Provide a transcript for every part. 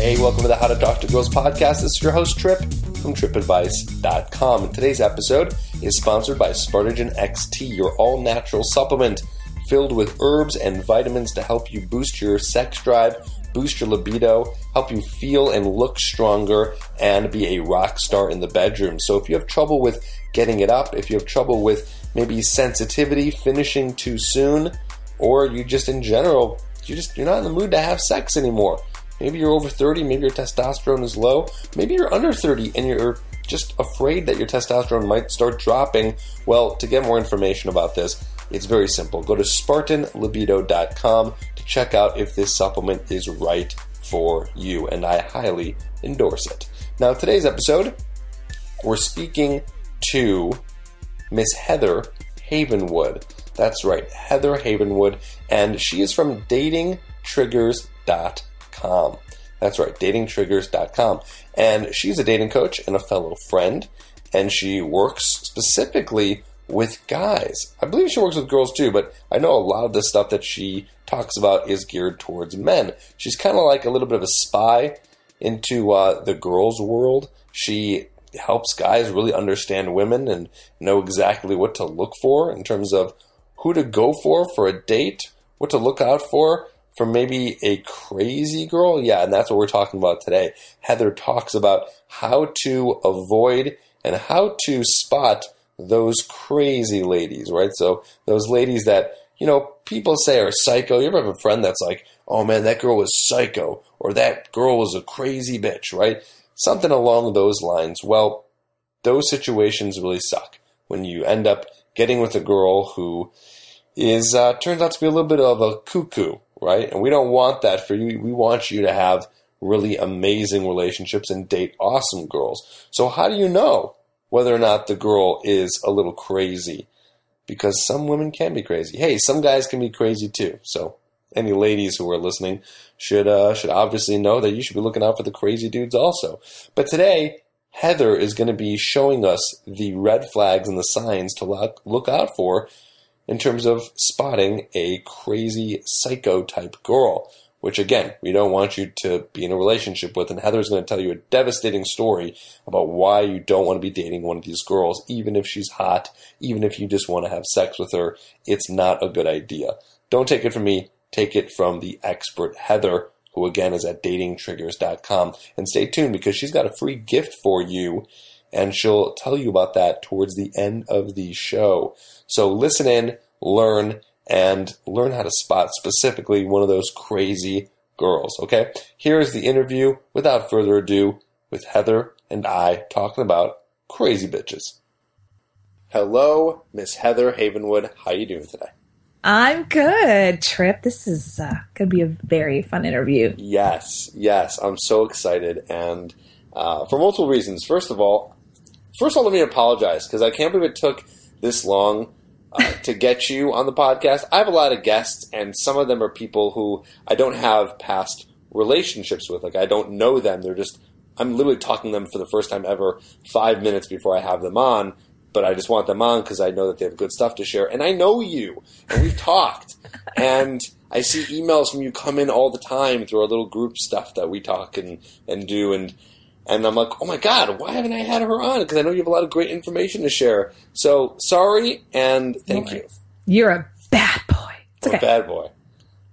Hey, welcome to the How to Talk to Girls podcast. This is your host, Tripp from trippadvice.com. And today's episode is sponsored by Spartagen XT, your all natural supplement filled with herbs and vitamins to help you boost your sex drive, boost your libido, help you feel and look stronger, and be a rock star in the bedroom. So if you have trouble with getting it up, if you have trouble with maybe sensitivity, finishing too soon, or you just in general, you just you're not in the mood to have sex anymore. Maybe you're over 30, maybe your testosterone is low, maybe you're under 30 and you're just afraid that your testosterone might start dropping. Well, to get more information about this, it's very simple. Go to SpartanLibido.com to check out if this supplement is right for you, and I highly endorse it. Now, today's episode, we're speaking to Miss Heather Havenwood. That's right, Heather Havenwood, and she is from datingtriggers.com. That's right, datingtriggers.com. And she's a dating coach and a fellow friend, and she works specifically with guys. I believe she works with girls too, but I know a lot of the stuff that she talks about is geared towards men. She's kind of like a little bit of a spy into uh, the girls' world. She helps guys really understand women and know exactly what to look for in terms of who to go for for a date, what to look out for for maybe a crazy girl. Yeah, and that's what we're talking about today. Heather talks about how to avoid and how to spot those crazy ladies, right? So those ladies that, you know, people say are psycho. You ever have a friend that's like, oh man, that girl was psycho, or that girl was a crazy bitch, right? Something along those lines. Well, those situations really suck when you end up getting with a girl who is uh, turns out to be a little bit of a cuckoo, right? And we don't want that for you. We want you to have really amazing relationships and date awesome girls. So how do you know whether or not the girl is a little crazy? Because some women can be crazy. Hey, some guys can be crazy too. So any ladies who are listening should uh, should obviously know that you should be looking out for the crazy dudes also. But today, Heather is going to be showing us the red flags and the signs to look, look out for in terms of spotting a crazy psycho type girl, which again, we don't want you to be in a relationship with. And Heather's going to tell you a devastating story about why you don't want to be dating one of these girls, even if she's hot, even if you just want to have sex with her. It's not a good idea. Don't take it from me, take it from the expert Heather, who again is at datingtriggers.com. And stay tuned because she's got a free gift for you and she'll tell you about that towards the end of the show. So listen in, learn, and learn how to spot specifically one of those crazy girls. Okay? Here is the interview without further ado with Heather and I talking about crazy bitches. Hello, Miss Heather Havenwood. How you doing today? I'm good, Tripp. This is uh, going to be a very fun interview. Yes, yes, I'm so excited, and uh, for multiple reasons. First of all, first of all, let me apologize because I can't believe it took this long uh, to get you on the podcast. I have a lot of guests, and some of them are people who I don't have past relationships with. Like I don't know them. They're just I'm literally talking to them for the first time ever five minutes before I have them on. But I just want them on because I know that they have good stuff to share, and I know you, and we've talked, and I see emails from you come in all the time through our little group stuff that we talk and and do, and and I'm like, oh my god, why haven't I had her on? Because I know you have a lot of great information to share. So sorry, and thank you. You're a bad boy. It's I'm a bad boy,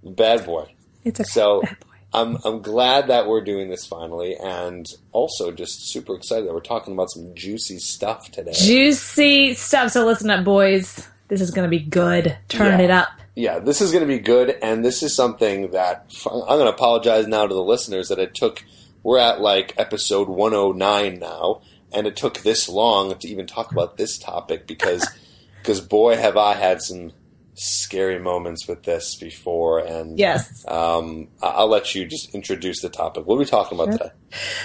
bad boy. It's okay. So bad boy. I'm I'm glad that we're doing this finally, and also just super excited that we're talking about some juicy stuff today. Juicy stuff. So listen up, boys. This is going to be good. Turn Yeah. it up. yeah, this is going to be good, and this is something that I'm going to apologize now to the listeners that it took. We're at like episode 109 now, and it took this long to even talk about this topic because, because boy, have I had some scary moments with this before, and Yes. um, I'll let you just introduce the topic. What are we talking about today?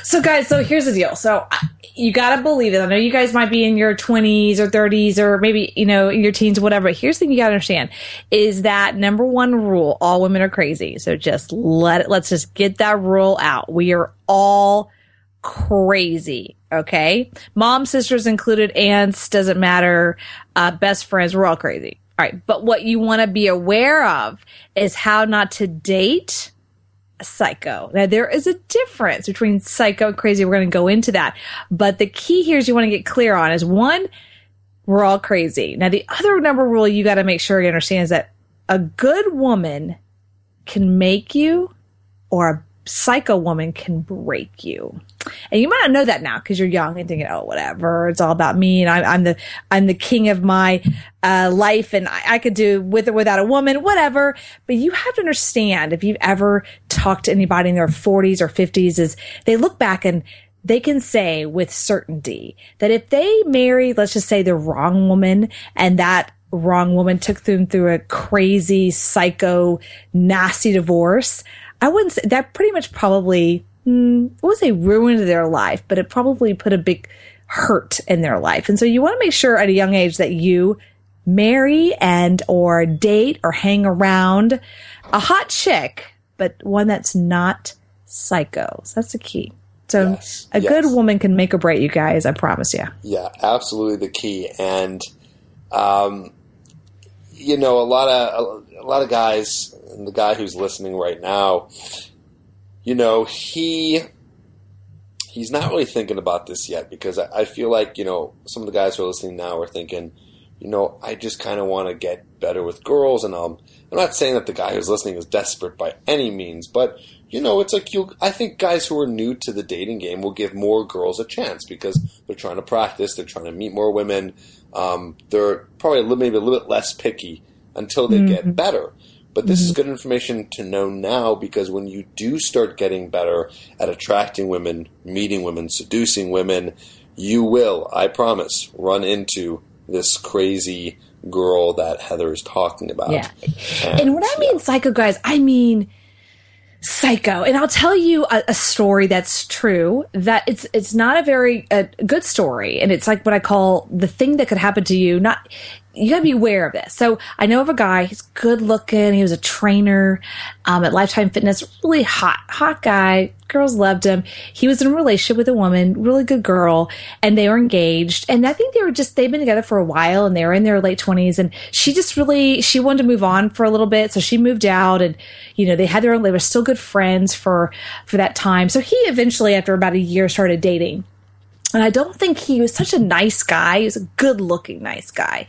So, guys, so here's the deal. So, you got to believe it. I know you guys might be in your 20s or 30s or maybe, you know, in your teens or whatever. But here's the thing you got to understand is that number one rule all women are crazy. So, just let it, let's just get that rule out. We are all crazy. Okay. Mom, sisters included, aunts, doesn't matter. Uh, best friends, we're all crazy. Right. But what you want to be aware of is how not to date a psycho. Now, there is a difference between psycho and crazy. We're going to go into that. But the key here is you want to get clear on is one, we're all crazy. Now, the other number rule you got to make sure you understand is that a good woman can make you or a psycho woman can break you. And you might not know that now because you're young and thinking, oh, whatever, it's all about me and I'm, I'm the I'm the king of my uh, life and I, I could do with or without a woman, whatever. But you have to understand if you've ever talked to anybody in their 40s or 50s, is they look back and they can say with certainty that if they married, let's just say the wrong woman and that wrong woman took them through a crazy, psycho, nasty divorce, I wouldn't say that pretty much probably, mm, I would say ruined their life, but it probably put a big hurt in their life. And so you want to make sure at a young age that you marry and or date or hang around a hot chick, but one that's not psycho. So that's the key. So Yes, a yes. good woman can make or break you guys, I promise you. Yeah, absolutely the key. And um, you know, a lot of a, lot of guys, and the guy who's listening right now, you know, he he's not really thinking about this yet because I, I feel like you know some of the guys who are listening now are thinking, you know, I just kind of want to get better with girls, and um, I'm not saying that the guy who's listening is desperate by any means, but you know, it's like you. I think guys who are new to the dating game will give more girls a chance because they're trying to practice, they're trying to meet more women. Um, they're probably a little, maybe a little bit less picky until they get better. But this is good information to know now because when you do start getting better at attracting women, meeting women, seducing women, you will, I promise, run into this crazy girl that Heather is talking about. Yeah. And when I mean psycho, guys, I mean psycho. And I'll tell you a, a story that's true. That it's it's not a very uh good story, and it's like what I call the thing that could happen to you. Not you got to be aware of this. So I know of a guy. He's good looking. He was a trainer um, at Lifetime Fitness. Really hot, hot guy. Girls loved him. He was in a relationship with a woman, really good girl, and they were engaged. And I think they were just they've been together for a while, and they were in their late twenties. And she just really she wanted to move on for a little bit, so she moved out. And you know they had their own. They were still good friends for for that time. So he eventually, after about a year, started dating. And I don't think he was such a nice guy. He was a good looking, nice guy.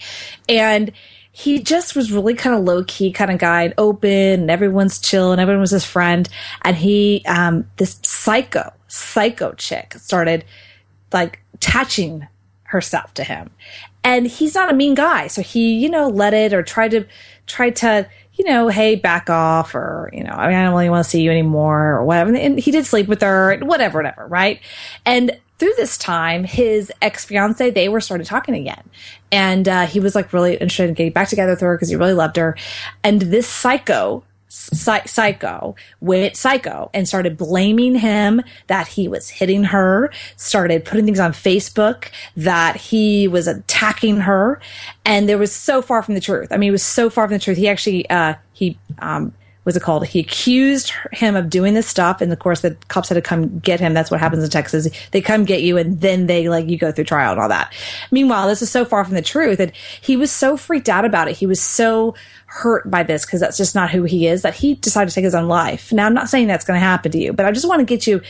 And he just was really kind of low key kind of guy and open and everyone's chill and everyone was his friend. And he, um, this psycho, psycho chick started like attaching herself to him. And he's not a mean guy. So he, you know, let it or tried to, tried to, you know, hey, back off, or, you know, I, mean, I don't really want to see you anymore, or whatever. And he did sleep with her, whatever, whatever, right? And through this time, his ex fiance, they were started talking again. And uh, he was like really interested in getting back together with her because he really loved her. And this psycho, psy- psycho went psycho and started blaming him that he was hitting her, started putting things on Facebook that he was attacking her. And there was so far from the truth. I mean, it was so far from the truth. He actually, uh, he, um, was it called? He accused him of doing this stuff, and of course, the cops had to come get him. That's what happens in Texas. They come get you, and then they like you go through trial and all that. Meanwhile, this is so far from the truth, and he was so freaked out about it. He was so hurt by this because that's just not who he is that he decided to take his own life. Now, I'm not saying that's going to happen to you, but I just want to get you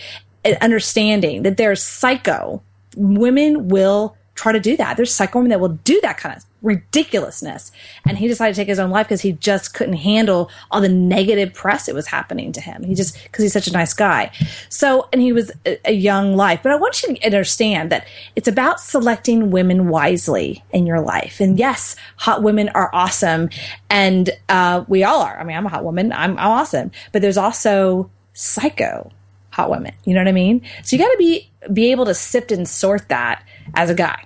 an understanding that there's psycho women will try to do that. There's psycho women that will do that kind of ridiculousness. And he decided to take his own life because he just couldn't handle all the negative press it was happening to him. He just, because he's such a nice guy. So, and he was a, a young life. But I want you to understand that it's about selecting women wisely in your life. And yes, hot women are awesome. And uh, we all are. I mean, I'm a hot woman, I'm, I'm awesome. But there's also psycho hot women. You know what I mean? So you got to be be able to sift and sort that as a guy.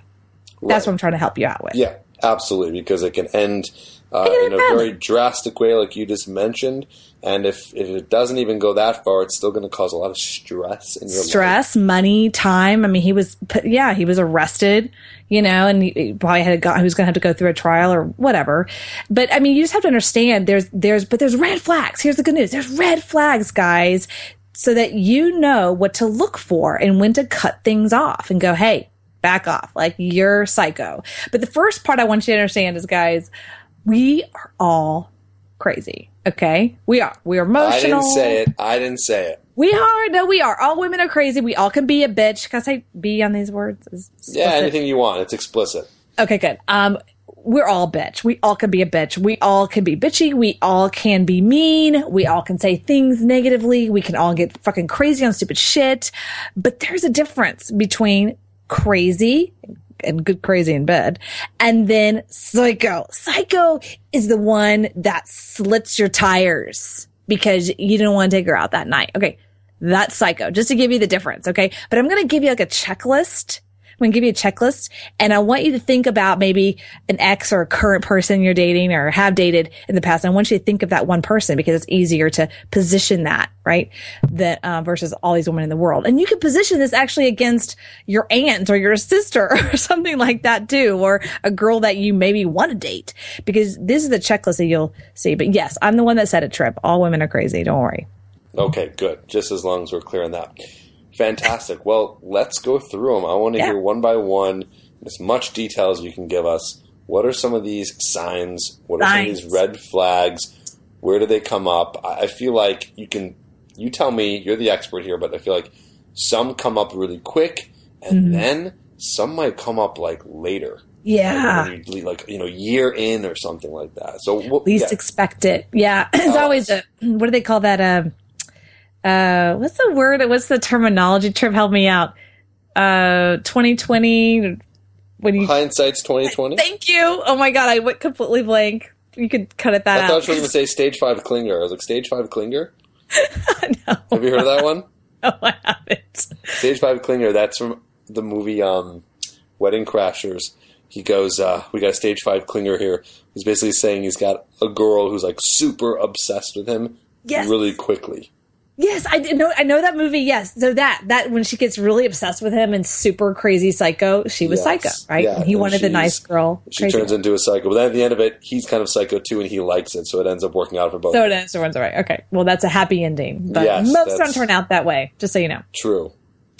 That's what I'm trying to help you out with. Yeah, absolutely, because it can end uh, in a very drastic way, like you just mentioned. And if, if it doesn't even go that far, it's still going to cause a lot of stress in your stress, life. money, time. I mean, he was, yeah, he was arrested, you know, and he probably had go, he was going to have to go through a trial or whatever. But I mean, you just have to understand there's, there's, but there's red flags. Here's the good news. There's red flags, guys, so that you know what to look for and when to cut things off and go, Hey, back off. Like you're psycho. But the first part I want you to understand is guys, we are all crazy. Okay, we are. We are emotional. I didn't say it. I didn't say it. We are. No, we are. All women are crazy. We all can be a bitch. Can I say "be" on these words? Yeah, anything you want. It's explicit. Okay, good. Um, we're all bitch. We all can be a bitch. We all can be bitchy. We all can be mean. We all can say things negatively. We can all get fucking crazy on stupid shit. But there's a difference between crazy and good crazy in bed. And then psycho. Psycho is the one that slits your tires because you didn't want to take her out that night. Okay. That's psycho, just to give you the difference. Okay. But I'm going to give you like a checklist I'm going to give you a checklist and I want you to think about maybe an ex or a current person you're dating or have dated in the past. I want you to think of that one person because it's easier to position that, right? That, uh, versus all these women in the world. And you can position this actually against your aunt or your sister or something like that too, or a girl that you maybe want to date because this is the checklist that you'll see. But yes, I'm the one that said it, Tripp. All women are crazy. Don't worry. Okay, good. Just as long as we're clear on that. Fantastic. Well, let's go through them. I want to yeah. hear one by one, as much detail as you can give us. What are some of these signs? What are some of these red flags? Where do they come up? I feel like you can, you tell me, you're the expert here, but I feel like some come up really quick and mm-hmm. then some might come up like later. Yeah. Like, you, like, you know, year in or something like that. So, what, least yeah. expect it. Yeah. It's always a, what do they call that? Um, uh, what's the word? What's the terminology? Tripp, help me out. Uh, 2020. When you hindsight's 2020. Thank you. Oh my god, I went completely blank. You could cut it that I out. I thought you were going to say stage five clinger. I was like, stage five clinger. no, Have you heard of that one? No, I haven't. Stage five clinger. That's from the movie um, Wedding Crashers. He goes, uh, "We got a stage five clinger here." He's basically saying he's got a girl who's like super obsessed with him yes. really quickly. Yes, I know. I know that movie. Yes, so that that when she gets really obsessed with him and super crazy psycho, she was yes. psycho, right? Yeah, and he and wanted the nice girl. She turns into a psycho, but then at the end of it, he's kind of psycho too, and he likes it, so it ends up working out for both. So it ends. So it right. Okay, well, that's a happy ending, but yes, most don't turn out that way. Just so you know. True.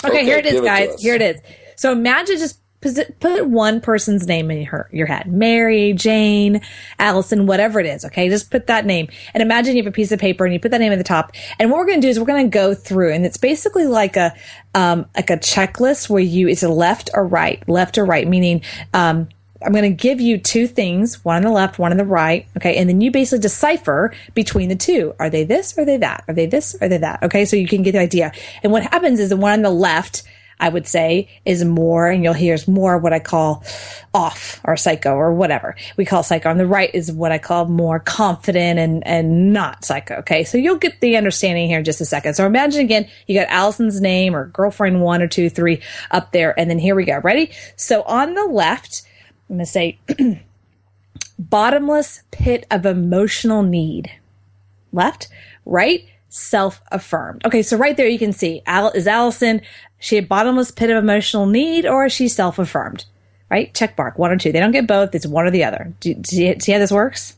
Okay, okay here it is, guys. It here it is. So imagine just put one person's name in your, your head. Mary, Jane, Allison, whatever it is. Okay. Just put that name and imagine you have a piece of paper and you put that name at the top. And what we're going to do is we're going to go through and it's basically like a, um, like a checklist where you, it's a left or right, left or right, meaning, um, I'm going to give you two things, one on the left, one on the right. Okay. And then you basically decipher between the two. Are they this? Or are they that? Are they this? Or are they that? Okay. So you can get the idea. And what happens is the one on the left, I would say is more, and you'll hear is more what I call off or psycho or whatever we call psycho. On the right is what I call more confident and, and not psycho. Okay. So you'll get the understanding here in just a second. So imagine again, you got Allison's name or girlfriend one or two, three up there. And then here we go. Ready? So on the left, I'm going to say bottomless pit of emotional need. Left, right, self affirmed. Okay, so right there you can see Al- is Allison she a bottomless pit of emotional need or is she self affirmed? Right? Check mark, one or two. They don't get both, it's one or the other. Do, do you see how this works?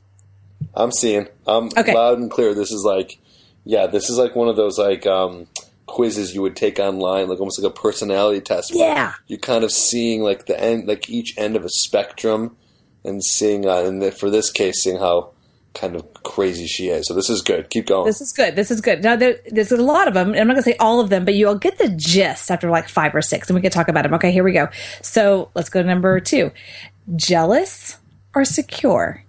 I'm seeing. I'm okay. loud and clear. This is like, yeah, this is like one of those like um, quizzes you would take online, like almost like a personality test. Yeah, you're kind of seeing like the end, like each end of a spectrum, and seeing, uh, and for this case, seeing how kind of crazy she is. So this is good. Keep going. This is good. This is good. Now there, there's a lot of them. I'm not to say all of them, but you'll get the gist after like five or six, and we can talk about them. Okay, here we go. So let's go to number two: jealous or secure.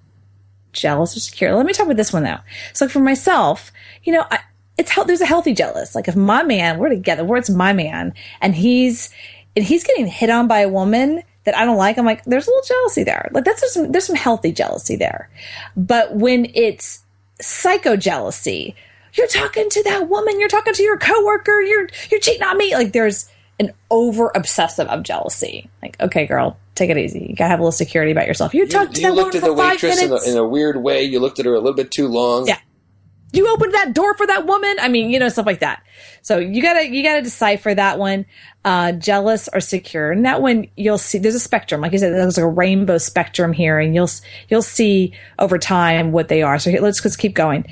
Jealous or secure. Let me talk about this one though. So for myself, you know, I, it's there's a healthy jealous. Like if my man, we're together, where it's my man, and he's and he's getting hit on by a woman that I don't like, I'm like, there's a little jealousy there. Like that's there's some, there's some healthy jealousy there. But when it's psycho jealousy, you're talking to that woman, you're talking to your coworker, you're you're cheating on me. Like there's an over obsessive of jealousy. Like, okay, girl, take it easy. You gotta have a little security about yourself. You, You, talked to you that looked woman at the for five waitress in minutes. a, in a weird way. You looked at her a little bit too long. Yeah. You opened that door for that woman. I mean, you know, stuff like that. So you gotta, you gotta decipher that one, uh, jealous or secure. And that one, you'll see, there's a spectrum. Like you said, there's like a rainbow spectrum here and you'll, you'll see over time what they are. So here, let's, let's keep going.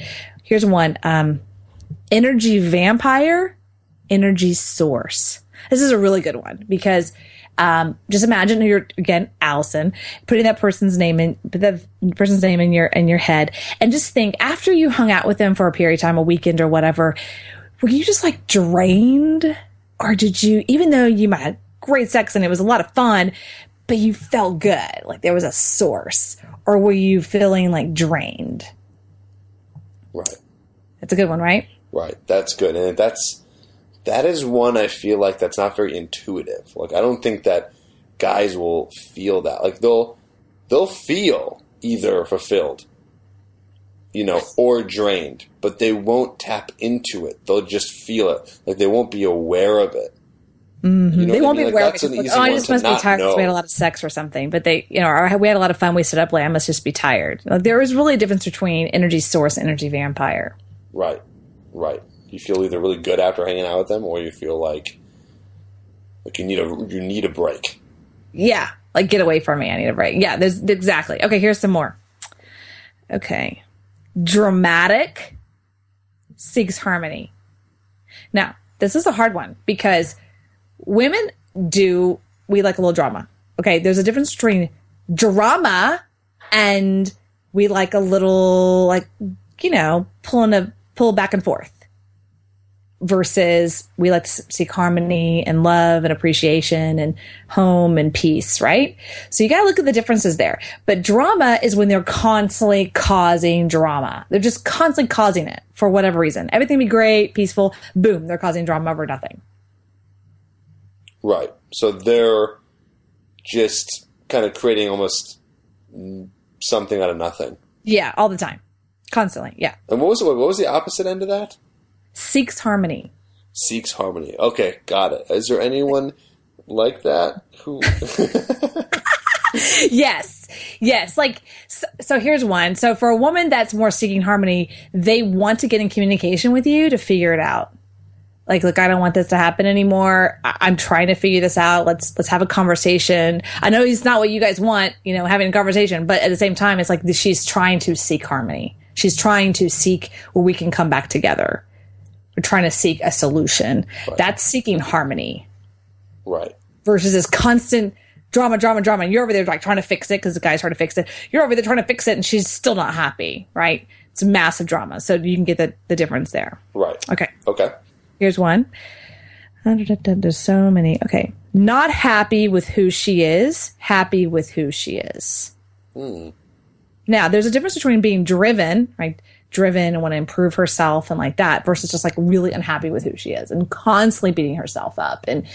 Here's one, um, energy vampire, energy source. This is a really good one because um, just imagine you're again Allison putting that person's name in that person's name in your in your head and just think after you hung out with them for a period of time, a weekend or whatever, were you just like drained, or did you even though you might have great sex and it was a lot of fun, but you felt good, like there was a source, or were you feeling like drained? Right. That's a good one, right? Right. That's good. And that's that is one I feel like that's not very intuitive. Like I don't think that guys will feel that. Like they'll they'll feel either fulfilled, you know, or drained, but they won't tap into it. They'll just feel it. Like they won't be aware of it. Mm-hmm. they what I won't mean? be Like, aware of it. an Like, easy oh, I just must be tired because we had a lot of sex or something. But they, you know, or we had a lot of fun. We stayed up late. I must just be tired. Like, there is really a difference between energy source and energy vampire. Right. Right. You feel either really good after hanging out with them, or you feel like like you need a you need a break. Yeah, like get away from me. I need a break. Yeah, there's exactly. Okay, here's some more. Okay, dramatic seeks harmony. Now, this is a hard one because women do we like a little drama. Okay, there's a difference between drama and we like a little like you know pulling a pull back and forth versus we like to seek harmony and love and appreciation and home and peace, right? So you got to look at the differences there. But drama is when they're constantly causing drama. They're just constantly causing it for whatever reason. Everything be great, peaceful, boom, they're causing drama over nothing. Right. So they're just kind of creating almost something out of nothing. Yeah, all the time. Constantly. Yeah. And what was the, what was the opposite end of that? Seeks harmony. Seeks harmony. Okay, got it. Is there anyone like that who? yes yes like so, so here's one so for a woman that's more seeking harmony they want to get in communication with you to figure it out like look i don't want this to happen anymore I- i'm trying to figure this out let's let's have a conversation i know it's not what you guys want you know having a conversation but at the same time it's like she's trying to seek harmony she's trying to seek where we can come back together we're trying to seek a solution that's seeking harmony right. versus this constant drama, drama, drama. And you're over there like trying to fix it because the guy's trying to fix it. You're over there trying to fix it and she's still not happy, right? It's massive drama. So you can get the, the difference there. Right. Okay. Okay. Here's one. There's so many. Okay. Not happy with who she is, happy with who she is. Hmm. Now, there's a difference between being driven, right? Driven and want to improve herself and like that versus just like really unhappy with who she is and constantly beating herself up and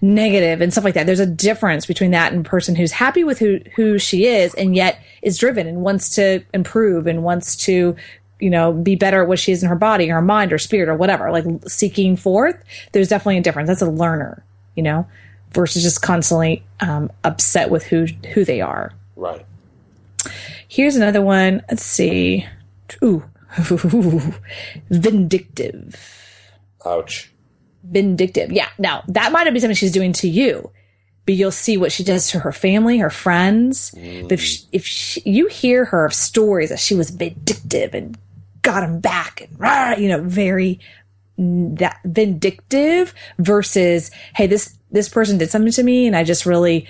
negative and stuff like that. There's a difference between that and a person who's happy with who, who she is and yet is driven and wants to improve and wants to, you know, be better at what she is in her body or her mind or spirit or whatever, like seeking forth. There's definitely a difference. That's a learner, you know, versus just constantly um, upset with who who they are. Right. Here's another one. Let's see. Ooh. Vindictive. Ouch. Vindictive. Yeah. Now, that might not be something she's doing to you, but you'll see what she does to her family, her friends. But if, she, if she, you hear her stories that she was vindictive and got him back and, rah, you know, very that vindictive versus, hey, this, this person did something to me and I just really,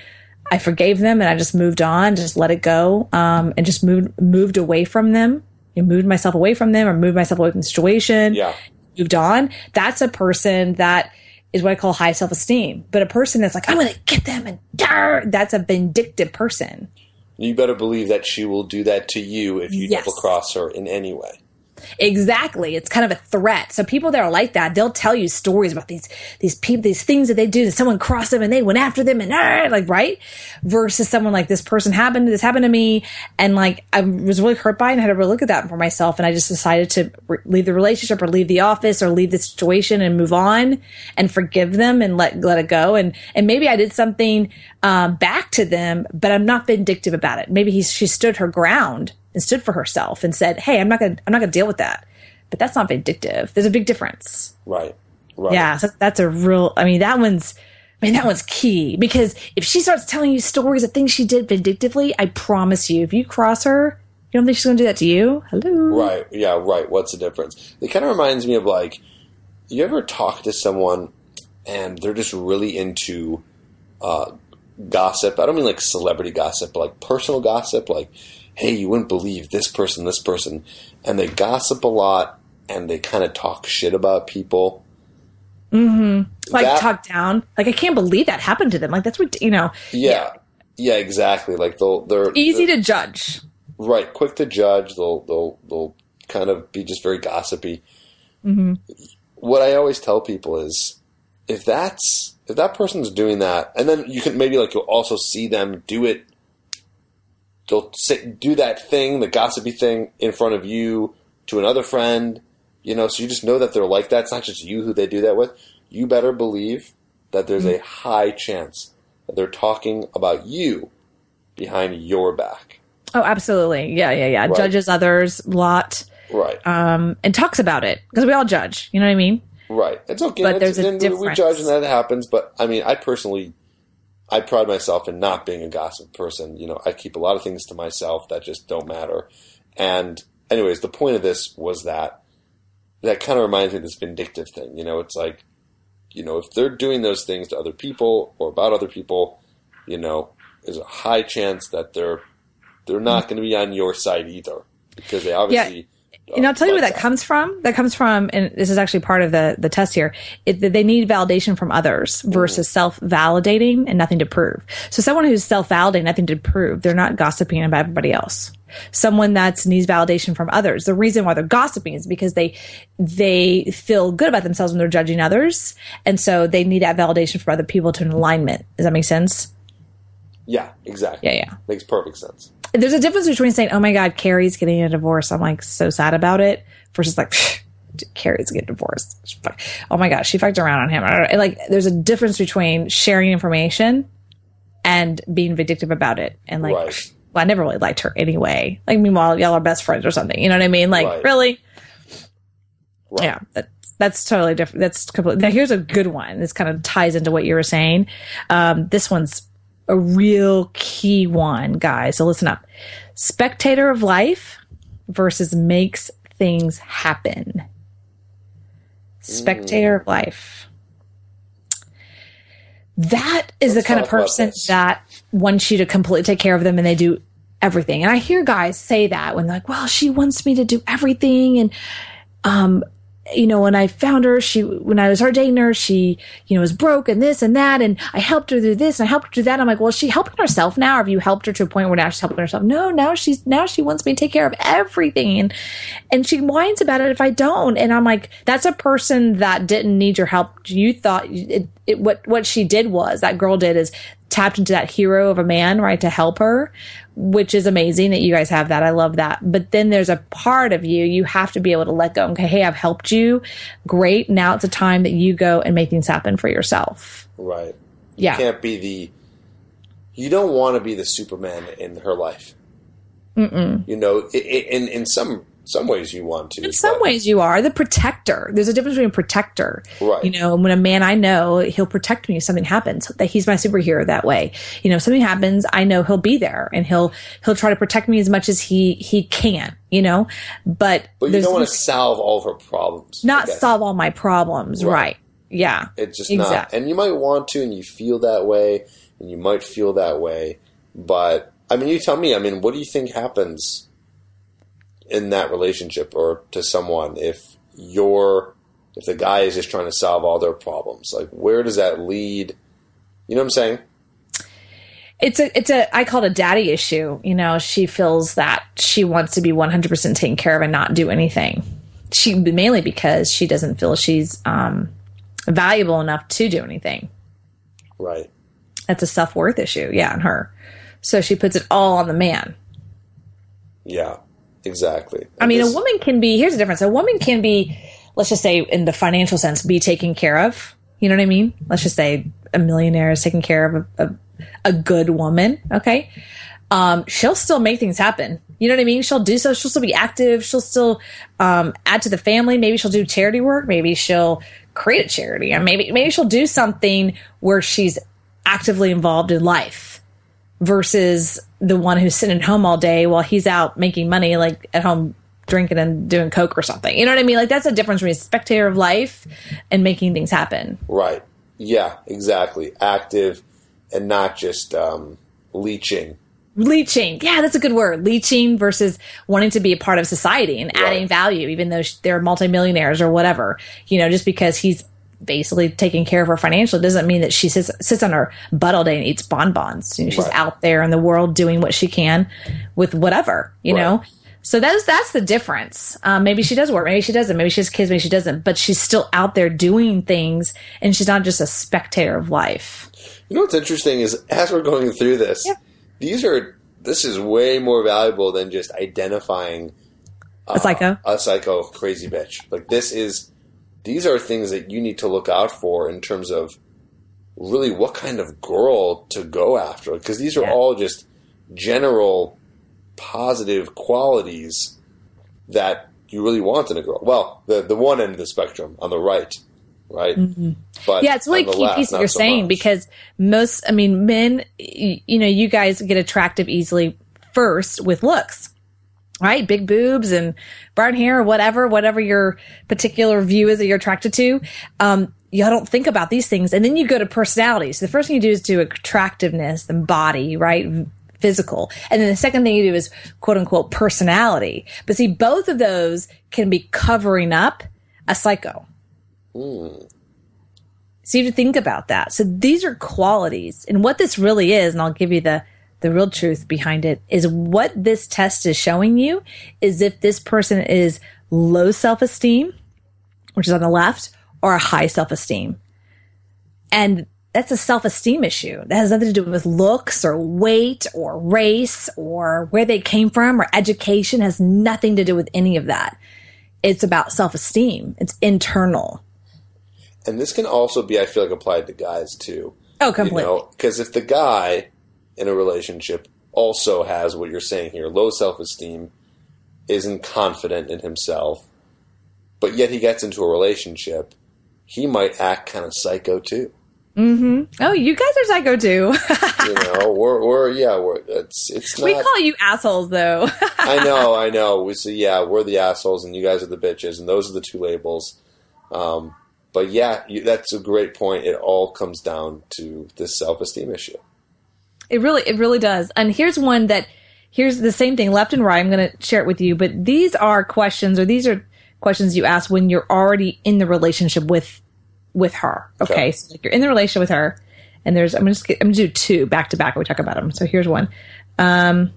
I forgave them and I just moved on, just let it go, um, and just moved, moved away from them. You know, moved myself away from them or moved myself away from the situation Yeah. moved on, that's a person that is what I call high self esteem. But a person that's like, I'm going to get them and dar, that's a vindictive person. You better believe that she will do that to you if you Yes. double cross her in any way. Exactly. It's kind of a threat. So people that are like that, they'll tell you stories about these, these people, these things that they do that someone crossed them and they went after them and ah, like, right? Versus someone like this person happened, this happened to me. And like, I was really hurt by it and had to really look at that for myself. And I just decided to re- leave the relationship or leave the office or leave the situation and move on and forgive them and let, let it go. And, and maybe I did something, um, back to them, but I'm not vindictive about it. Maybe he, she stood her ground and stood for herself and said, "Hey, I'm not to I'm not to deal with that." But that's not vindictive. There's a big difference. Right. Right. Yeah, so that's a real I mean, that one's I mean, that one's key because if she starts telling you stories of things she did vindictively, I promise you, if you cross her, you don't think she's going to do that to you? Hello. Right. Yeah, right. What's the difference? It kind of reminds me of like you ever talk to someone and they're just really into uh, gossip. I don't mean like celebrity gossip, but like personal gossip, like hey, you wouldn't believe this person, this person. And they gossip a lot and they kind of talk shit about people. Mm-hmm. Like that, talk down. Like I can't believe that happened to them. Like that's what you know. Yeah, yeah, yeah exactly. Like they'll they're easy they're, to judge. Right, quick to judge. They'll they'll they'll kind of be just very gossipy. Mm-hmm. What I always tell people is, if that's if that person's doing that, and then you can maybe like you'll also see them do it they'll say, do that thing, the gossipy thing, in front of you to another friend. You know, so you just know that they're like that. It's not just you who they do that with. You better believe that there's a high chance that they're talking about you behind your back. Oh, absolutely. Yeah, yeah, yeah. Right. Judges others a lot. Right. Um, and talks about it because we all judge. You know what I mean? Right. It's okay. But there's a difference. We judge and that happens. But I mean, I personally I pride myself in not being a gossip person. You know, I keep a lot of things to myself that just don't matter. And anyways, the point of this was that that kind of reminds me of this vindictive thing. You know, it's like, you know, if they're doing those things to other people or about other people, you know, there's a high chance that they're they're not going to be on your side either because they obviously. Yeah and I'll tell you where that, that, comes from. That comes from, and this is actually part of the the test here. It, they need validation from others versus mm. self validating and nothing to prove. So someone who's self validating, nothing to prove, they're not gossiping about everybody else. Someone that needs validation from others. The reason why they're gossiping is because they they feel good about themselves when they're judging others, and so they need that validation from other people to an alignment. Does that make sense? Yeah, exactly. Yeah, yeah. Makes perfect sense there's a difference between saying, "Oh my God, Carrie's getting a divorce," I'm like so sad about it, versus like. Carrie's getting divorced. Oh my God, she fucked around on him. Like, there's a difference between sharing information and being vindictive about it. And like, right. well, I never really liked her anyway. Like, meanwhile, y'all are best friends or something. You know what I mean? Like, right. really? Right. Yeah, that, that's totally different. That's completely. Now, here's a good one. This kind of ties into what you were saying. Um, this one's a real key one, guys. So listen up. Spectator of life versus makes things happen. Spectator of life. That is Let's the kind of person that wants you to completely take care of them and they do everything. And I hear guys say that when they're like, well, she wants me to do everything. And, um, you know, when I found her, she, when I was her dating her, she, you know, was broke and this and that. And I helped her do this and I helped her do that. I'm like, well, is she helping herself now? Or have you helped her to a point where now she's helping herself? No, now she's, now she wants me to take care of everything. And, and she whines about it if I don't. And I'm like, that's a person that didn't need your help. You thought it, it, what, what she did was that girl did is tapped into that hero of a man, right, to help her, which is amazing that you guys have that. I love that. But then there's a part of you, you have to be able to let go. Okay, hey, I've helped you. Great. Now it's a time that you go and make things happen for yourself. Right. You yeah. can't be the, you don't want to be the Superman in her life. Mm-mm. You know, in, in some some ways you want to. In some ways you are the protector. There's a difference between protector. Right. You know, when a man I know, he'll protect me if something happens. That he's my superhero that way. You know, if something happens, I know he'll be there and he'll he'll try to protect me as much as he he can. You know, but but you don't want to solve all of her problems. Not solve all my problems, right? right. Yeah. It's just exactly. not. And you might want to, and you feel that way, and you might feel that way, but I mean, you tell me. I mean, what do you think happens? In that relationship or to someone if you're if the guy is just trying to solve all their problems like where does that lead you know what i'm saying it's a it's a i call it a daddy issue you know she feels that she wants to be 100% taken care of and not do anything she mainly because she doesn't feel she's um, valuable enough to do anything. Right. That's a self worth issue, yeah, on her. So she puts it all on the man. Yeah, exactly. I mean, this, a woman can be, here's the difference. A woman can be, let's just say in the financial sense, be taken care of. You know what I mean? Let's just say a millionaire is taking care of a, a, a good woman. Okay. Um, she'll still make things happen. You know what I mean? She'll do so. She'll still be active. She'll still um, add to the family. Maybe she'll do charity work. Maybe she'll create a charity, and maybe maybe she'll do something where she's actively involved in life versus the one who's sitting at home all day while he's out making money, like at home drinking and doing coke or something. You know what I mean? Like that's a difference between a spectator of life and making things happen. Right. Yeah. Exactly. Active and not just um, leeching. Leeching. Yeah, that's a good word. Leeching versus wanting to be a part of society and adding Right. value, even though they're multimillionaires or whatever. You know, just because he's basically taking care of her financially doesn't mean that she sits, sits on her butt all day and eats bonbons. You know, she's Right. out there in the world doing what she can with whatever, you Right. know? So that's that's the difference. Um, maybe she does work, maybe she doesn't. Maybe she has kids, maybe she doesn't. But she's still out there doing things, and she's not just a spectator of life. You know what's interesting is as we're going through this, these are this is way more valuable than just identifying A psycho. a psycho crazy bitch. Like this is these are things that you need to look out for in terms of really what kind of girl to go after because these are Yeah. all just general positive qualities that you really want in a girl. Well, the the one end of the spectrum on the right, right? Mm-hmm. But yeah, it's really key left, piece that you're so saying much. because most, I mean, men, y- you know, you guys get attractive easily first with looks, right? Big boobs and brown hair, or whatever, whatever your particular view is that you're attracted to. Um, y'all don't think about these things, and then you go to personality. So the first thing you do is do attractiveness, the body, right? Physical. And then the second thing you do is quote unquote personality. But see, both of those can be covering up a psycho. So you have to think about that. So these are qualities. And what this really is, and I'll give you the, the real truth behind it, is what this test is showing you is if this person is low self esteem, which is on the left, or a high self esteem. And that's a self esteem issue. That has nothing to do with looks or weight or race or where they came from or education has nothing to do with any of that. It's about self esteem. It's internal. and this can also be, I feel like, applied to guys too. Oh, completely. You know, because if the guy in a relationship also has what you're saying here, low self esteem, isn't confident in himself, but yet he gets into a relationship, he might act kind of psycho too. Mm-hmm. Oh, you guys are psycho too. You know, we're, we're yeah, we're it's it's not. we call you assholes though. I know, I know. We say yeah, we're the assholes, and you guys are the bitches, and those are the two labels. Um, but yeah, you, that's a great point. It all comes down to this self esteem issue. It really, it really does. And here's one that here's the same thing, left and right. I'm going to share it with you, but these are questions or these are questions you ask when you're already in the relationship with with her. Okay, Okay. so like you're in the relationship with her, and there's I'm just I'm gonna do two back to back. We talk about them. So here's one. Um,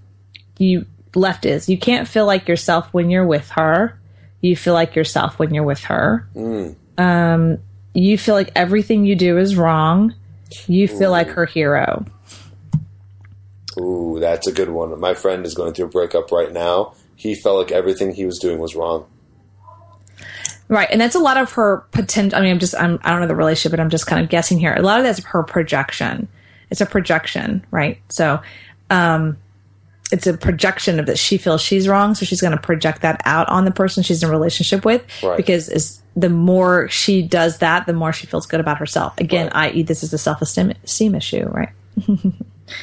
you left is you can't feel like yourself when you're with her. You feel like yourself when you're with her. Um, you feel like everything you do is wrong. You feel like her hero. Ooh, that's a good one. My friend is going through a breakup right now. He felt like everything he was doing was wrong. Right, and that's a lot of her potential. I mean, I'm just I'm I don't know the relationship, but I'm just kind of guessing here. A lot of that's her projection. It's a projection, right? So, um, it's a projection of that she feels she's wrong, so she's going to project that out on the person she's in a relationship with. Right. Because is the more she does that, the more she feels good about herself. Again, Right. i.e., this is a self esteem esteem issue, right?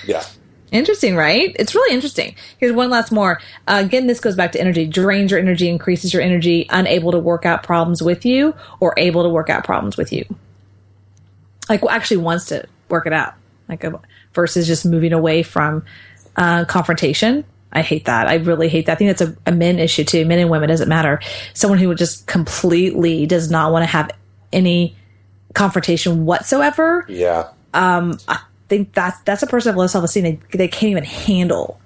Yeah. Interesting, right? It's really interesting. Here's one last more. Uh, again, this goes back to energy. Drains your energy, increases your energy, unable to work out problems with you, or able to work out problems with you. Like, well, actually wants to work it out. Like, uh, versus just moving away from uh, confrontation. I hate that. I really hate that. I think that's a, a men issue too. Men and women doesn't matter. Someone who just completely does not want to have any confrontation whatsoever Yeah. I think that's that's a person of low self esteem. They they can't even handle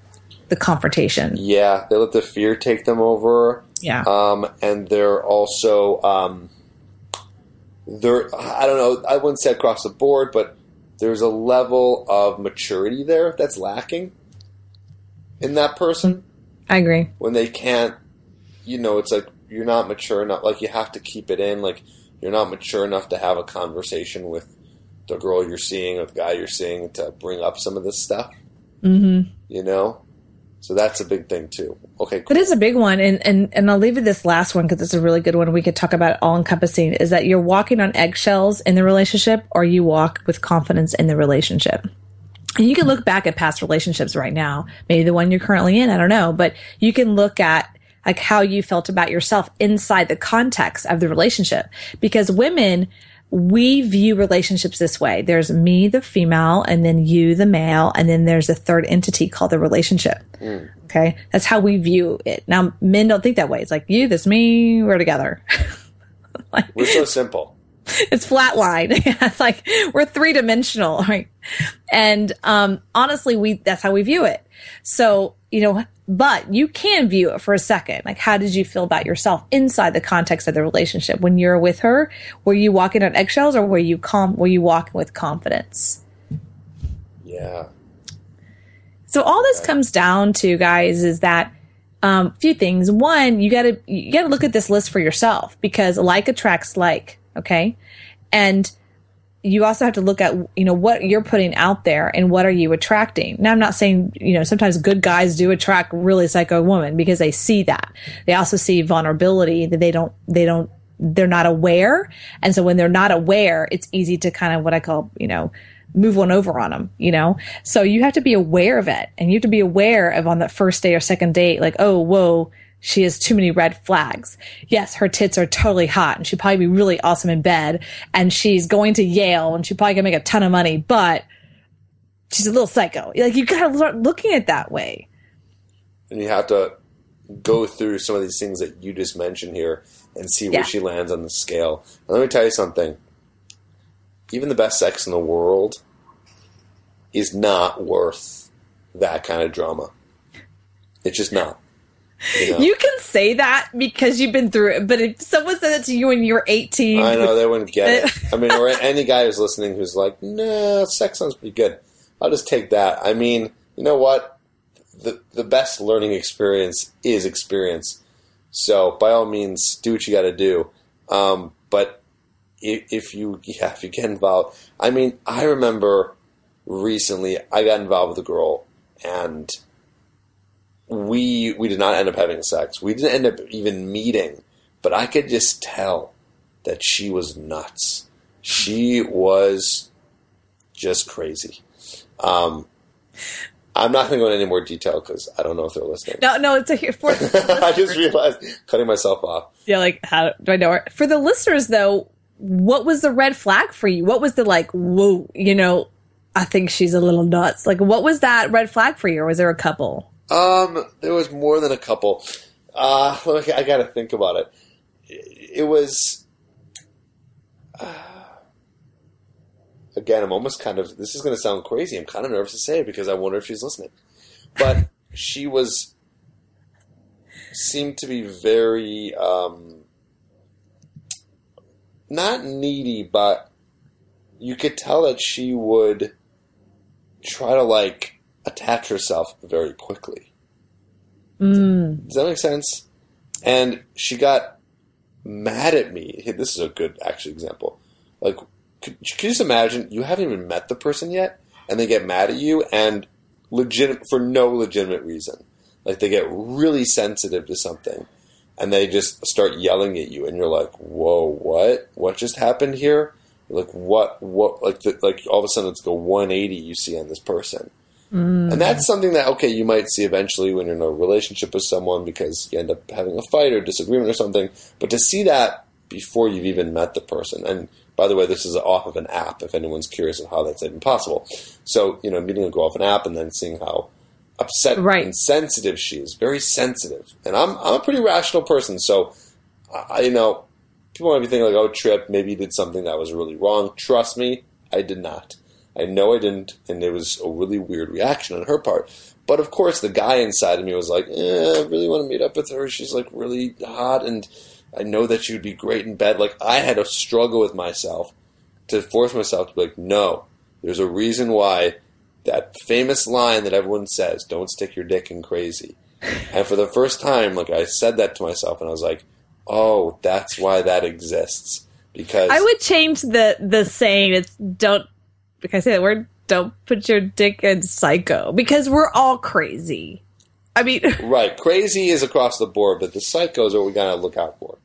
the confrontation. Yeah. They let the fear take them over. Yeah. Um, and they're also um, they're I don't know I wouldn't say across the board, but there's a level of maturity there that's lacking in that person I agree. when they can't. You know, it's like you're not mature enough. Like you have to keep it in. Like you're not mature enough to have a conversation with the girl you're seeing or the guy you're seeing to bring up some of this stuff. Mm-hmm. You know, so that's a big thing too. Okay, cool. It is a big one, and and and I'll leave you this last one because it's a really good one. We could talk about all encompassing. Is that you're walking on eggshells in the relationship, or you walk with confidence in the relationship? And you can look back at past relationships right now, maybe the one you're currently in. I don't know, but you can look at like how you felt about yourself inside the context of the relationship, because women. We view relationships this way. There's me, the female, and then you, the male, and then there's a third entity called the relationship. Okay. That's how we view it. Now, men don't think that way. It's like you, this me, we're together. like, We're so simple. it's flatline. it's like we're three dimensional, right? And um, honestly, we that's how we view it. So you know, but you can view it for a second. Like, how did you feel about yourself inside the context of the relationship when you're with her? Were you walking on eggshells, or were you calm? Were you walking with confidence? Yeah. So all this comes down to, guys, is that um, a few things. One, you gotta you gotta look at this list for yourself because like attracts like, okay, and you also have to look at you know what you're putting out there and what are you attracting. Now, I'm not saying you know sometimes good guys do attract really psycho women because they see that. They also see vulnerability that they don't they don't they're not aware, and so when they're not aware, it's easy to kind of what I call you know move one over on them, you know? So you have to be aware of it and you have to be aware of on that first day or second date, like, oh, whoa, she has too many red flags. Yes, her tits are totally hot and she'd probably be really awesome in bed and she's going to Yale and she probably can make a ton of money, but she's a little psycho. Like you gotta start looking at it that way. And you have to go through some of these things that you just mentioned here and see where Yeah. she lands on the scale. And let me tell you something. Even the best sex in the world is not worth that kind of drama. It's just not. You, know? You can say that because you've been through it, but if someone said it to you when you were 18, I know they wouldn't get it. I mean, or any guy who's listening who's like, "Nah, sex sounds pretty good." I'll just take that. I mean, you know what? The the best learning experience is experience. So by all means, do what you got to do. Um, but if, if you yeah, if you get involved, I mean, I remember recently I got involved with a girl and we we did not end up having sex. We didn't end up even meeting, but I could just tell that she was nuts. She was just crazy. Um, I'm not going to go into any more detail because I don't know if they're listening. no, no, it's a here for I just realized cutting myself off. yeah, like how do I know her? For the listeners though, what was the red flag for you? What was the like, whoa, you know, I think she's a little nuts. Like, what was that red flag for you, or was there a couple? Um, there was more than a couple. Uh, look, I got to think about it. It was. uh, again, I'm almost kind of. This is to sound crazy. I'm kind of nervous to say it because I wonder if she's listening. But she was. seemed to be very. Um, not needy, but you could tell that she would try to, like, attach herself very quickly. Mm. Does that make sense? And she got mad at me. Hey, This is a good actual example. Like, could, could you just imagine you haven't even met the person yet, and they get mad at you, and legit for no legitimate reason. Like they get really sensitive to something, and they just start yelling at you, and you're like, "Whoa, what? What just happened here?" Like what? What? Like the, like all of a sudden it's a 180 you see on this person. Mm. And that's something that okay, you might see eventually when you're in a relationship with someone because you end up having a fight or disagreement or something. But to see that before you've even met the person, and by the way, this is off of an app. If anyone's curious of how that's even possible, so you know, meeting a girl off an app and then seeing how upset Right. and sensitive she is, very sensitive. And I'm I'm a pretty rational person, so I, you know, people might be thinking like, "Oh, Tripp, maybe you did something that was really wrong." Trust me, I did not. I know I didn't, and it was a really weird reaction on her part. But of course, the guy inside of me was like, eh, I really want to meet up with her. She's like really hot, and I know that she would be great in bed. Like I had a struggle with myself to force myself to be like, no, there's a reason why that famous line that everyone says, "Don't stick your dick in crazy." And for the first time, like I said that to myself, and I was like, "Oh, that's why that exists." Because I would change the the saying. It's don't. Can I say that word? Don't put your dick in psycho because we're all crazy. I mean, right? Crazy is across the board, but the psychos are what we gotta look out for.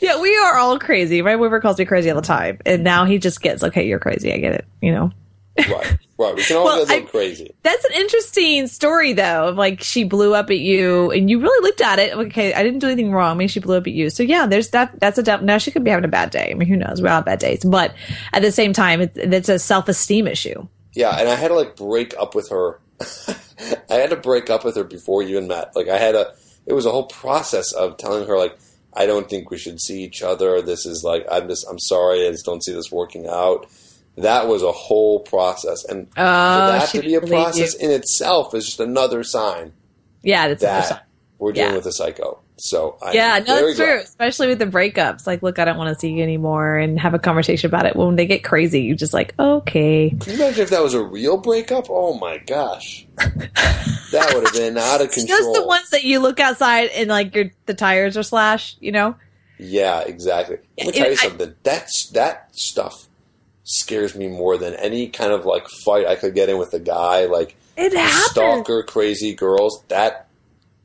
Yeah, we are all crazy. My boyfriend calls me crazy all the time, and now he just gets okay. You're crazy. I get it. You know. Right, right. We can all Well, little I- crazy. That's an interesting story, though. Of like she blew up at you, and you really looked at it. Okay, I didn't do anything wrong. I mean, she blew up at you. So yeah, there's that. That's a def- now she could be having a bad day. I mean, who knows? We all have bad days, but at the same time, it's, it's a self esteem issue. Yeah, and I had to like break up with her. I had to break up with her before you even met. Like I had a, it was a whole process of telling her like, I don't think we should see each other. This is like, I'm just, I'm sorry, I just don't see this working out. That was a whole process, and Oh, for that to be a process in itself is just another sign Yeah, that's that we're dealing Yeah. with a psycho. So I'm Yeah, no, it's true. Especially with the breakups. Like, look, I don't want to see you anymore, and have a conversation about it. When they get crazy, you just like, okay. Can you imagine if that was a real breakup? Oh my gosh, that would have been out of control. Just the ones that you look outside and like your the tires are slashed. You know. Yeah, exactly. Let me It- tell you I- something. That's that stuff scares me more than any kind of like fight I could get in with a guy. Like It happens. stalker, crazy girls. That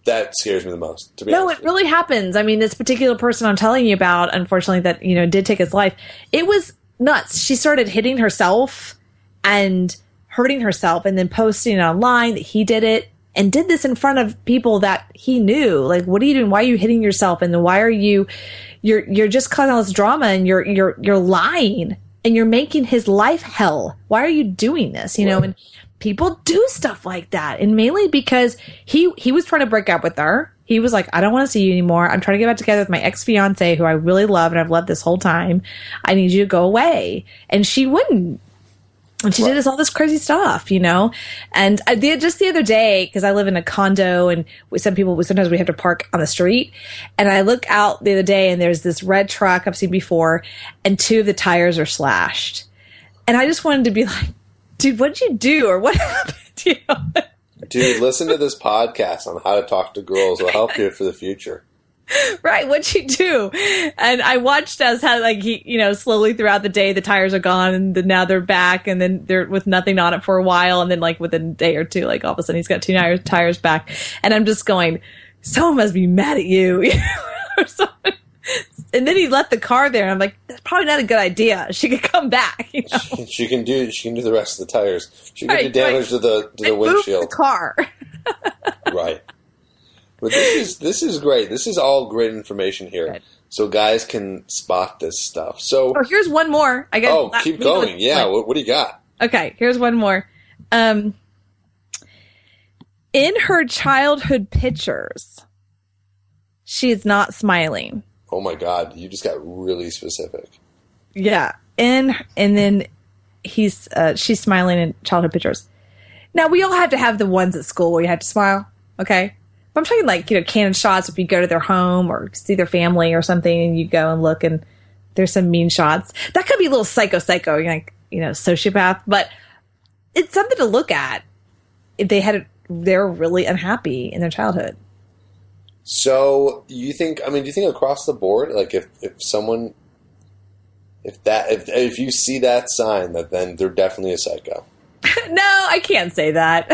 that scares me the most. To be No, it really happens. I mean, this particular person I'm telling you about, unfortunately, that you know did take his life. It was nuts. She started hitting herself and hurting herself, and then posting online that he did it and did this in front of people that he knew. Like, what are you doing? Why are you hitting yourself? And why are you? You're you're just causing all this drama, and you're you're you're lying, and you're making his life hell. Why are you doing this? You know, and people do stuff like that. And mainly because he he was trying to break up with her. He was like i don't want to see you anymore. I'm trying to get back together with my ex-fiance who i really love and i've loved this whole time. I need you to go away. And she wouldn't and she Right. did this all this crazy stuff, you know. And I did just the other day because I live in a condo, and we, some people sometimes we have to park on the street. And I look out the other day, and there's this red truck I've seen before, and two of the tires are slashed. And I just wanted to be like, dude, what'd you do, or what happened? To you? Dude, listen to this podcast on how to talk to girls. It'll help you for the future. right what'd you do and i watched as how like he you know slowly throughout the day the tires are gone and then now they're back and then they're with nothing on it for a while and then like within a day or two like all of a sudden he's got two tires, back and i'm just going someone must be mad at you you or something. and then he left the car there and i'm like that's probably not a good idea she could come back you know She can do. She can do the rest of the tires. She can Right, do damage right. to the to the windshield. the car right. But this is this is great. This is all great information here, Good. so guys can spot this stuff. So, oh here's one more i guess oh, keep going. Yeah. What, what do you got? Okay, here's one more. Um, in her childhood pictures, she is not smiling. Oh my God, you just got really specific. Yeah, and and then he's uh, she's smiling in childhood pictures. Now we all have to have the ones at school where you have to smile. Okay, I'm talking like you know canned shots if you go to their home or see their family or something, and you go and look and there's some mean shots. That could be a little psycho, psycho, like you know sociopath, but it's something to look at if they had they're really unhappy in their childhood. So you think? I mean, do you think across the board, like if if someone, if that if if you see that sign, that then they're definitely a psycho. no, I can't say that.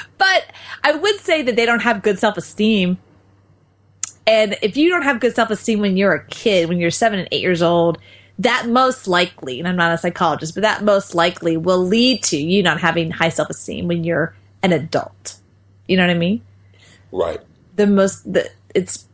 but I would say that they don't have good self esteem. And if you don't have good self esteem when you're a kid, when you're seven and eight years old, that most likely, and I'm not a psychologist, but that most likely will lead to you not having high self esteem when you're an adult. You know what I mean? Right. the most the it's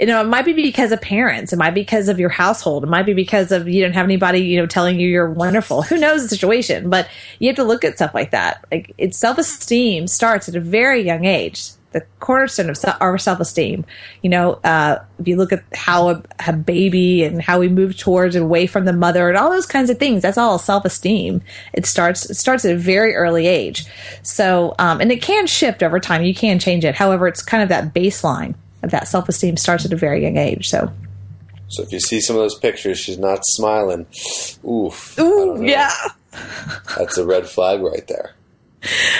you know it might be because of parents it might be because of your household it might be because of you don't have anybody you know telling you you're wonderful who knows the situation but you have to look at stuff like that like it's self-esteem starts at a very young age the cornerstone of our self esteem. You know, uh, if you look at how a, a, baby and how we move towards and away from the mother and all those kinds of things, that's all self esteem. It starts it starts at a very early age. So, um, and it can shift over time. You can change it. However, it's kind of that baseline that self esteem starts at a very young age. So. So if you see some of those pictures, she's not smiling. Oof. Ooh, yeah. That's a red flag right there.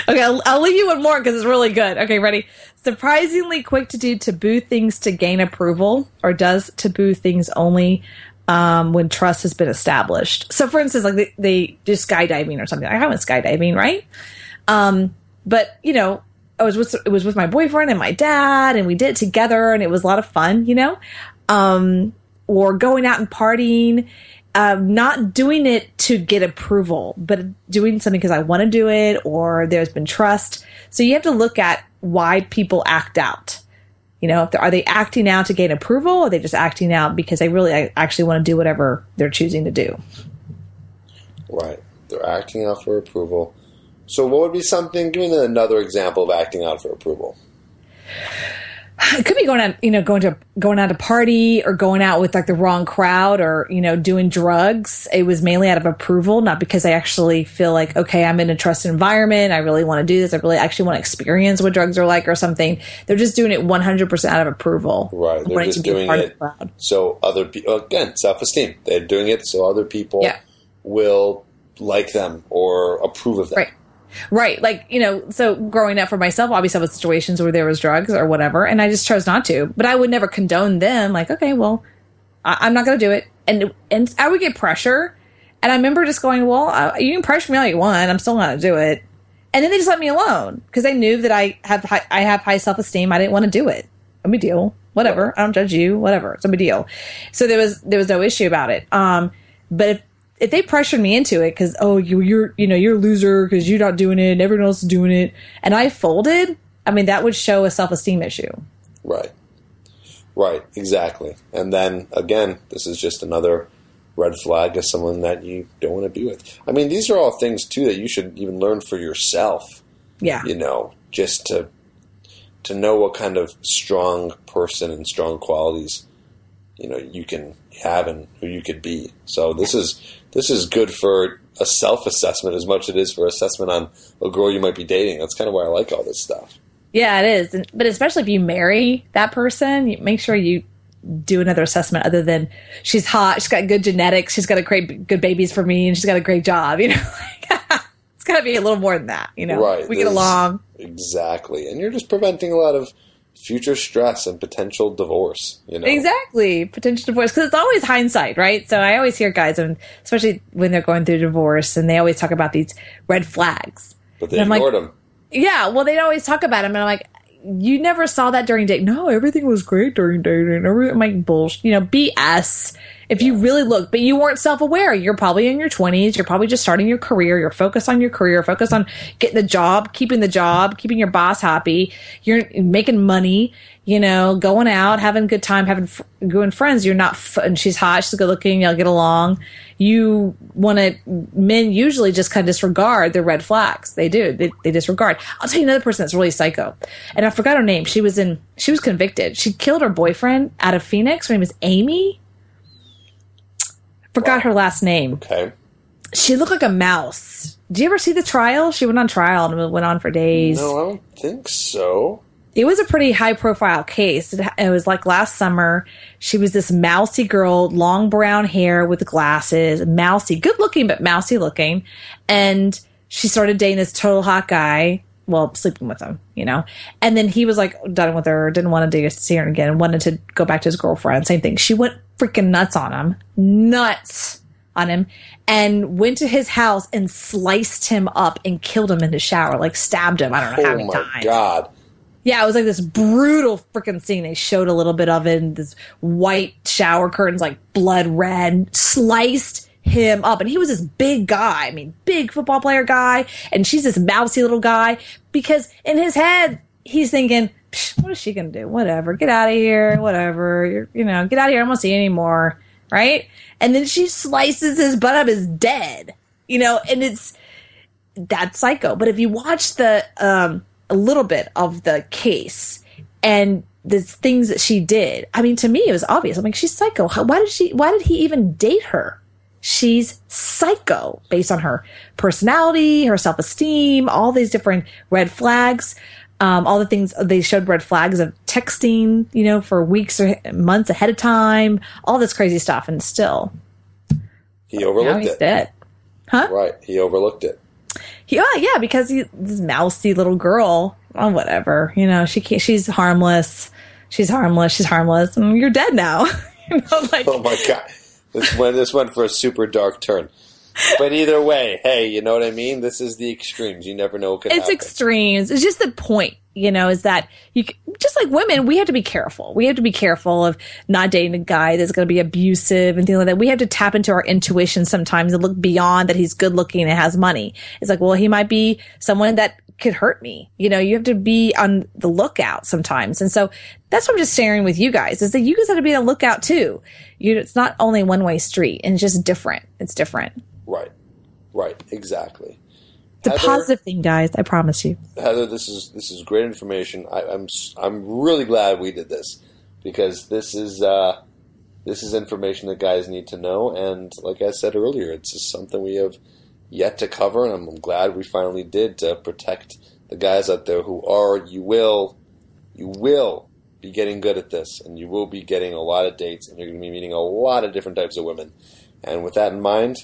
Okay, I'll, I'll leave you with more because it's really good. Okay, ready? Surprisingly quick to do taboo things to gain approval, or does taboo things only um, when trust has been established. So, for instance, like they, they do skydiving or something. I went skydiving, right? Um, but you know, I was with it was with my boyfriend and my dad, and we did it together, and it was a lot of fun, you know. Um, or going out and partying um, not doing it to get approval, but doing something because I want to do it or there's been trust. So you have to look at why people act out. You know, are they acting out to gain approval or are they just acting out because they really actually want to do whatever they're choosing to do? Right. They're acting out for approval. So what would be something, give me another example of acting out for approval it could be going out, you know, going to going out to party or going out with like the wrong crowd or you know doing drugs. It was mainly out of approval, not because I actually feel like okay, I'm in a trusted environment. I really want to do this. I really actually want to experience what drugs are like or something. They're just doing it 100 percent out of approval. Right. They're just doing it so other people again self esteem. They're doing it so other people yeah. will like them or approve of them. Right. Right. Like, you know, so growing up for myself, obviously I was situations where there was drugs or whatever, and I just chose not to. But I would never condone them. Like, okay, well, I- am not going to do it. And, and I would get pressure. And I remember just going, well, I, you can pressure me all you want. I'm still not going to do it. And then they just let me alone because they knew that I have high, I have high self esteem. I didn't want to do it. No big deal. Whatever. I don't judge you. Whatever. It's a big deal. So there was there was no issue about it. Um, but if if they pressured me into it because oh you you're you know you're a loser because you're not doing it and everyone else is doing it and I folded, I mean that would show a self esteem issue. Right. Right. Exactly. And then again, this is just another red flag of someone that you don't want to be with. I mean, these are all things too that you should even learn for yourself. Yeah. You know, just to to know what kind of strong person and strong qualities you know you can have and who you could be. So this is this is good for a self assessment as much as it is for assessment on a girl you might be dating. That's kind of why I like all this stuff. Yeah, it is. But especially if you marry that person, make sure you do another assessment other than she's hot, she's got good genetics, she's got a great good babies for me, and she's got a great job. You know, it's got to be a little more than that. You know, right? We get along exactly, and you're just preventing a lot of future stress and potential divorce. You know exactly potential divorce because it's always hindsight, right? So I always hear guys, and especially when they're going through divorce, and they always talk about these red flags. But they ignored like, them. Yeah, well, they'd always talk about them, and I'm like, you never saw that during dating. No, everything was great during dating. I'm like, bullshit. You know, BS. If you really look, but you weren't self aware. You're probably in your 20s. You're probably just starting your career. You're focused on your career, focused on getting the job, keeping the job, keeping your boss happy. You're making money, you know, going out, having a good time, having good friends. You're not, f- and she's hot, she's good looking, y'all get along. You want to, men usually just kind of disregard the red flags. They do. They, they disregard. I'll tell you another person that's really psycho. And I forgot her name. She was in, she was convicted. She killed her boyfriend out of Phoenix. Her name is Amy Forgot wow. her last name. Okay. She looked like a mouse. Did you ever see the trial? She went on trial and went on for days. No, I don't think so. It was a pretty high profile case. It, it was like last summer. She was this mousy girl, long brown hair with glasses, mousy, good looking, but mousy looking. And she started dating this total hot guy well, sleeping with him, you know. And then he was like done with her, didn't want to see her again, wanted to go back to his girlfriend. Same thing. She went freaking nuts on him, nuts on him, and went to his house and sliced him up and killed him in the shower, like stabbed him. I don't know oh how many times. Oh my god. Yeah, it was like this brutal freaking scene. They showed a little bit of it, this white shower curtains, like blood red, sliced him up. And he was this big guy. I mean, big football player guy. And she's this mousy little guy because in his head, he's thinking, what is she going to do? Whatever. Get out of here. Whatever. You're, you know, get out of here. I don't see you anymore. Right. And then she slices his butt up as dead, you know, and it's, that's psycho. But if you watch the, um, a little bit of the case and the things that she did. I mean, to me, it was obvious. I'm like, she's psycho. How, why did she? Why did he even date her? She's psycho based on her personality, her self esteem, all these different red flags. Um, all the things they showed red flags of texting, you know, for weeks or months ahead of time, all this crazy stuff, and still he overlooked he's it. Dead. Huh? Right, he overlooked it. Yeah, oh, yeah, because he, this mousy little girl, oh, whatever, you know, she can't, she's harmless. She's harmless. She's harmless. You're dead now. you know, like, oh my god, this went this went for a super dark turn. But either way, hey, you know what I mean. This is the extremes. You never know it's happen. extremes. It's just the point, you know, is that you just like women, we have to be careful. We have to be careful of not dating a guy that's going to be abusive and things like that. We have to tap into our intuition sometimes and look beyond that he's good looking and has money. It's like, well, he might be someone that could hurt me. You know, you have to be on the lookout sometimes. And so that's what I'm just sharing with you guys is that you guys have to be on the lookout too. You, it's not only one way street and it's just different. It's different. Right. Right. Exactly. It's a Heather, positive thing, guys. I promise you. Heather, this is this is great information. I, am I'm, I'm really glad we did this because this is uh, this is information that guys need to know. And like I said earlier, it's just something we have yet to cover, and I'm, I'm glad we finally did to protect the guys out there who are. You will, you will be getting good at this, and you will be getting a lot of dates, and you're going to be meeting a lot of different types of women. And with that in mind,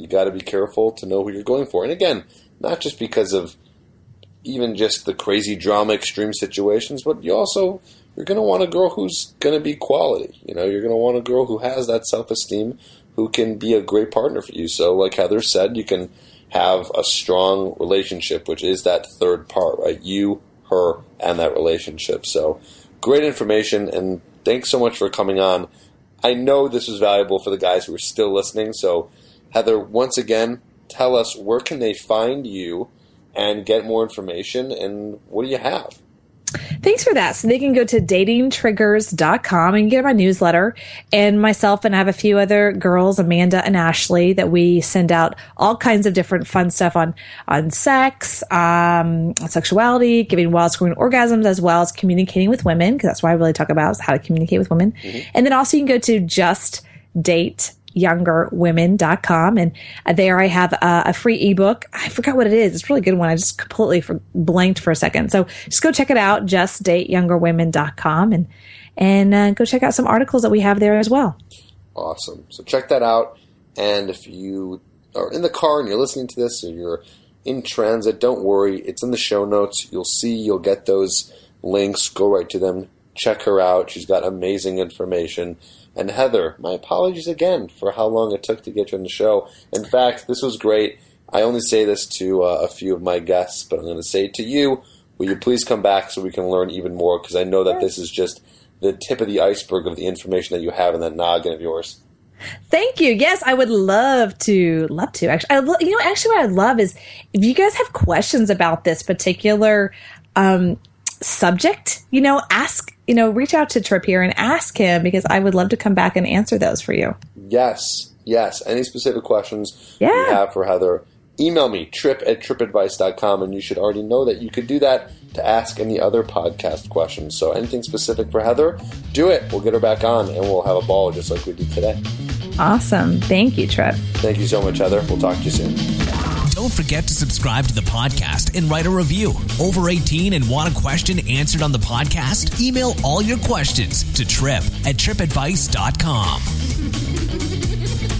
you got to be careful to know who you're going for. And again, not just because of even just the crazy drama, extreme situations, but you also you're going to want a girl who's going to be quality. You know, you're going to want a girl who has that self esteem, who can be a great partner for you. So, like Heather said, you can have a strong relationship, which is that third part, right? You, her, and that relationship. So, great information, and thanks so much for coming on. I know this was valuable for the guys who are still listening. So, Heather, once again, tell us where can they find you and get more information, and what do you have? Thanks for that. So they can go to datingtriggers.com and get my newsletter. And myself and I have a few other girls, Amanda and Ashley, that we send out all kinds of different fun stuff on, on sex, um, sexuality, giving wild screaming orgasms, as well as communicating with women, because that's why I really talk about is how to communicate with women. Mm-hmm. And then also you can go to just date youngerwomen.com. And there I have a, a, free ebook. I forgot what it is. It's a really good one. I just completely for, blanked for a second. So just go check it out, justdateyoungerwomen.com and, and uh, go check out some articles that we have there as well. Awesome. So check that out. And if you are in the car and you're listening to this or you're in transit, don't worry. It's in the show notes. You'll see, you'll get those links. Go right to them. Check her out. She's got amazing information. And Heather, my apologies again for how long it took to get you on the show. In fact, this was great. I only say this to uh, a few of my guests, but I'm going to say it to you. Will you please come back so we can learn even more? Because I know that this is just the tip of the iceberg of the information that you have in that noggin of yours. Thank you. Yes, I would love to. Love to. Actually, I lo- you know, actually, what I love is if you guys have questions about this particular um, subject, you know, ask, you know, reach out to Tripp here and ask him because I would love to come back and answer those for you. Yes, yes. Any specific questions yeah. you have for Heather, email me, tripp at trippadvice.com, and you should already know that you could do that to ask any other podcast questions. So anything specific for Heather, do it. We'll get her back on and we'll have a ball just like we did today. Awesome. Thank you, Tripp. Thank you so much, Heather. We'll talk to you soon. Don't forget to subscribe to the podcast and write a review. Over 18 and want a question answered on the podcast? Email all your questions to tripp at trippadvice.com.